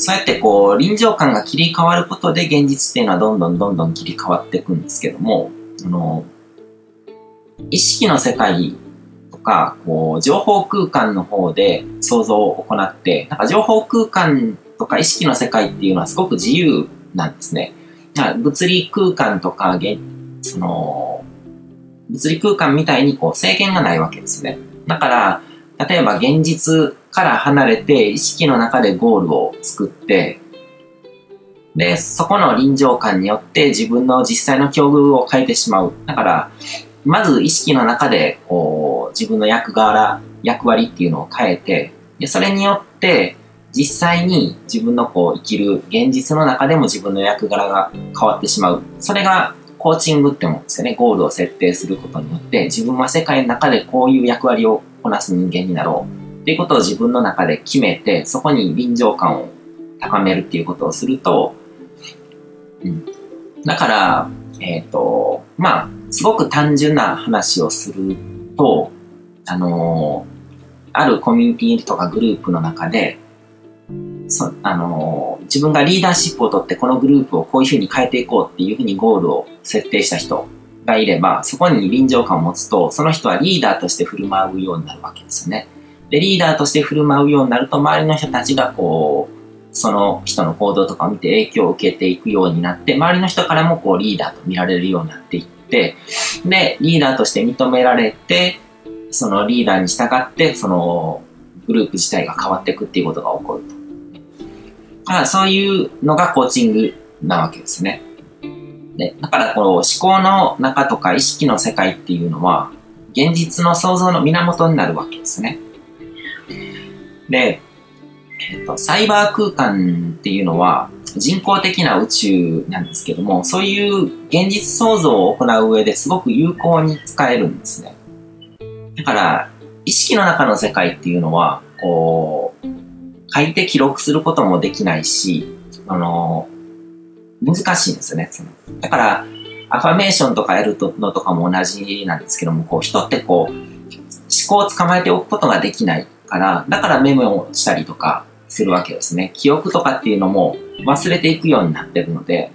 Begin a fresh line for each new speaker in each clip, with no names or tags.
そうやってこう、臨場感が切り替わることで現実っていうのはどんどんどんどん切り替わっていくんですけども、あの、意識の世界とか、こう、情報空間の方で想像を行って、なんか情報空間とか意識の世界っていうのはすごく自由なんですね。物理空間とか、その、物理空間みたいにこう制限がないわけですね。だから、例えば現実から離れて意識の中でゴールを作って、で、そこの臨場感によって自分の実際の境遇を変えてしまう。だから、まず意識の中で、こう、自分の役柄、役割っていうのを変えて、で、それによって、実際に自分のこう生きる現実の中でも自分の役柄が変わってしまう。それがコーチングって思うんですよね。ゴールを設定することによって、自分は世界の中でこういう役割をこなす人間になろう。っていうことを自分の中で決めて、そこに臨場感を高めるっていうことをすると、うん。だから、えっ、ー、と、まあ、すごく単純な話をすると、あのー、あるコミュニティとかグループの中で、そあのー、自分がリーダーシップを取ってこのグループをこういうふうに変えていこうっていうふうにゴールを設定した人がいれば、そこに臨場感を持つと、その人はリーダーとして振る舞うようになるわけですよね。で、リーダーとして振る舞うようになると、周りの人たちがこう、その人の行動とかを見て影響を受けていくようになって、周りの人からもこうリーダーと見られるようになっていって、で、リーダーとして認められて、そのリーダーに従って、そのグループ自体が変わっていくっていうことが起こると。だからそういうのがコーチングなわけですね。で、だからこの思考の中とか意識の世界っていうのは、現実の想像の源になるわけですね。で、えっと、サイバー空間っていうのは人工的な宇宙なんですけども、そういう現実創造を行う上ですごく有効に使えるんですね。だから、意識の中の世界っていうのは、こう、書いて記録することもできないし、あの、難しいんですよね。だから、アファメーションとかやるのとかも同じなんですけども、こう、人ってこう、思考を捕まえておくことができないから、だからメモをしたりとか、するわけですね。記憶とかっていうのも忘れていくようになってるので、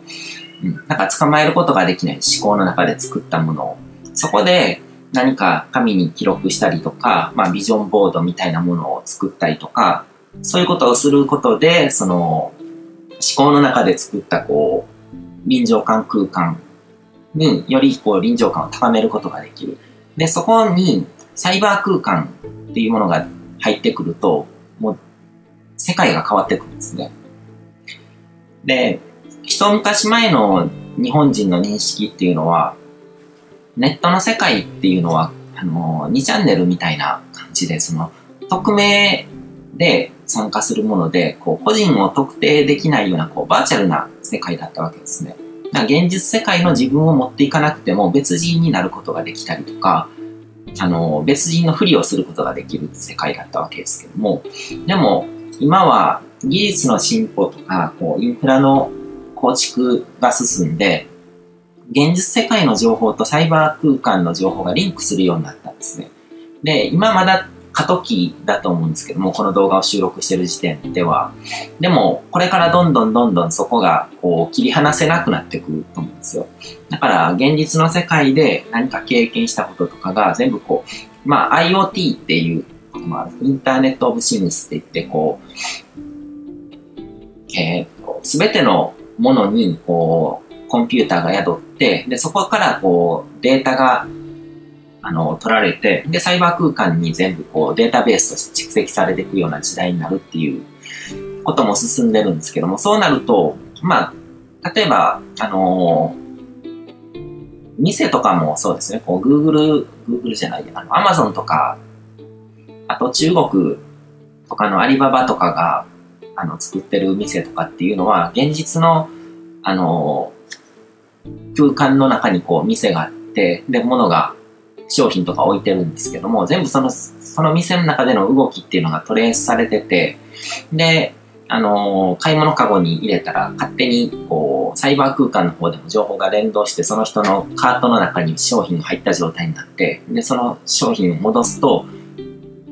うん、なんか捕まえることができない思考の中で作ったものを。そこで何か紙に記録したりとか、まあビジョンボードみたいなものを作ったりとか、そういうことをすることで、その思考の中で作ったこう、臨場感空間によりこう臨場感を高めることができる。で、そこにサイバー空間っていうものが入ってくると、もう世界が変わってくるんですね。で、一昔前の日本人の認識っていうのは、ネットの世界っていうのは、あの、2チャンネルみたいな感じで、その、匿名で参加するもので、こう、個人を特定できないような、こう、バーチャルな世界だったわけですね。だから現実世界の自分を持っていかなくても別人になることができたりとか、あの、別人のふりをすることができる世界だったわけですけども、でも、今は技術の進歩とか、こう、インフラの構築が進んで、現実世界の情報とサイバー空間の情報がリンクするようになったんですね。で、今まだ過渡期だと思うんですけども、この動画を収録してる時点では。でも、これからどんどんどんどんそこが、こう、切り離せなくなってくると思うんですよ。だから、現実の世界で何か経験したこととかが全部こう、まあ、IoT っていうこともある。インターネットオブシムスって言って、こう、えっー、すべてのものに、こう、コンピューターが宿って、で、そこからこう、データが、あの、取られて、で、サイバー空間に全部こう、データベースとして蓄積されていくような時代になるっていうことも進んでるんですけども、そうなると、まあ、例えば、あのー店とかもそうですね、こう、Google、Google じゃない、あの、Amazon とかあと中国とかのアリババとかが、あの、作ってる店とかっていうのは、現実の、あの、空間の中にこう店があって、で、物が、商品とか置いてるんですけども、全部その、その店の中での動きっていうのがトレースされてて、で、あの買い物かごに入れたら勝手にこうサイバー空間の方でも情報が連動してその人のカートの中に商品が入った状態になってでその商品を戻すと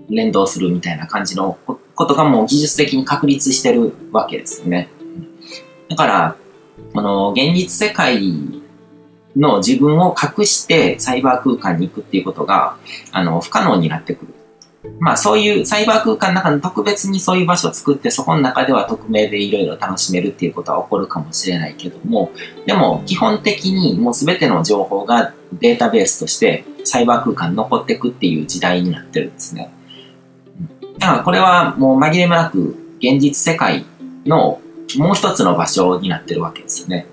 連動するみたいな感じのことがもう技術的に確立してるわけですよね。だから、この現実世界の自分を隠してサイバー空間に行くっていうことが、あの、不可能になってくる。まあそういうサイバー空間の中の特別にそういう場所を作ってそこの中では匿名でいろいろ楽しめるっていうことは起こるかもしれないけどもでも基本的にもう全ての情報がデータベースとしてサイバー空間に残っていくっていう時代になってるんですね。だからこれはもう紛れもなく現実世界のもう一つの場所になってるわけですよね。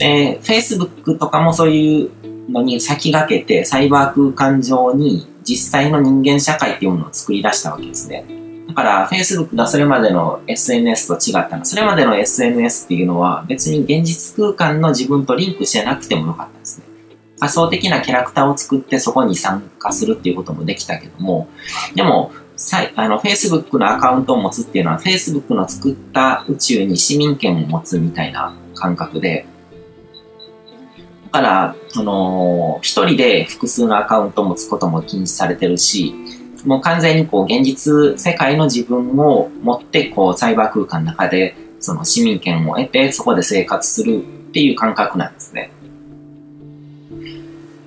で、Facebook とかもそういうのに先駆けてサイバー空間上に実際の人間社会っていうものを作り出したわけですね。だから Facebook がそれまでの SNS と違ったの。それまでの SNS っていうのは別に現実空間の自分とリンクしてなくてもよかったんですね。仮想的なキャラクターを作ってそこに参加するっていうこともできたけども、でも、あの、Facebook のアカウントを持つっていうのは Facebook の作った宇宙に市民権を持つみたいな感覚で、から、その、一人で複数のアカウントを持つことも禁止されてるし、もう完全にこう現実世界の自分を持ってこうサイバー空間の中でその市民権を得てそこで生活するっていう感覚なんですね。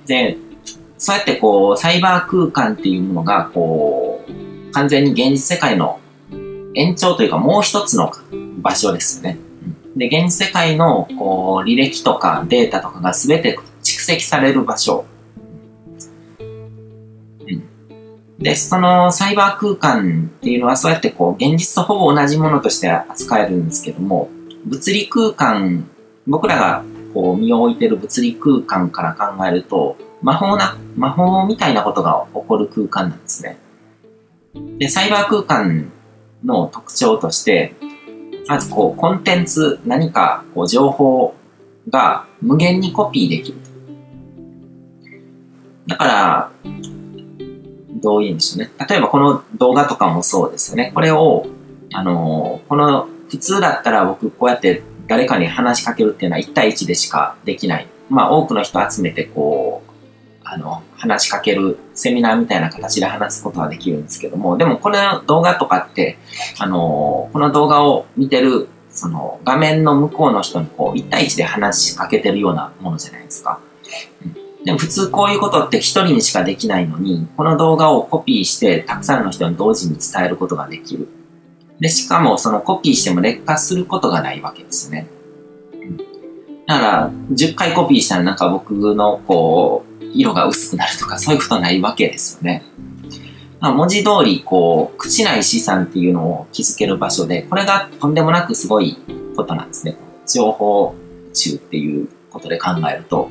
で、そうやってこうサイバー空間っていうものがこう完全に現実世界の延長というかもう一つの場所ですよね。で、現実世界のこう履歴とかデータとかが全て蓄積される場所。うんで、そのサイバー空間っていうのはそうやってこう現実とほぼ同じものとして扱えるんですけども、物理空間、僕らがこう身を置いてる物理空間から考えると、魔法な、魔法みたいなことが起こる空間なんですね。で、サイバー空間の特徴として、まずこう、コンテンツ、何かこう情報が無限にコピーできる。だから、どういうんでしょうね。例えばこの動画とかもそうですよね。これを、あの、この、普通だったら僕こうやって誰かに話しかけるっていうのは1対1でしかできない。まあ多くの人集めてこう、あの、話しかけるセミナーみたいな形で話すことはできるんですけども、でもこの動画とかって、あの、この動画を見てる、その画面の向こうの人にこう1対1で話しかけてるようなものじゃないですか。でも普通こういうことって一人にしかできないのに、この動画をコピーしてたくさんの人に同時に伝えることができる。で、しかもそのコピーしても劣化することがないわけですね。だから、10回コピーしたらなんか僕のこう、色が薄くなるとかそういうことないわけですよね。文字通り、こう、口ない資産っていうのを築ける場所で、これがとんでもなくすごいことなんですね。情報中っていうことで考えると。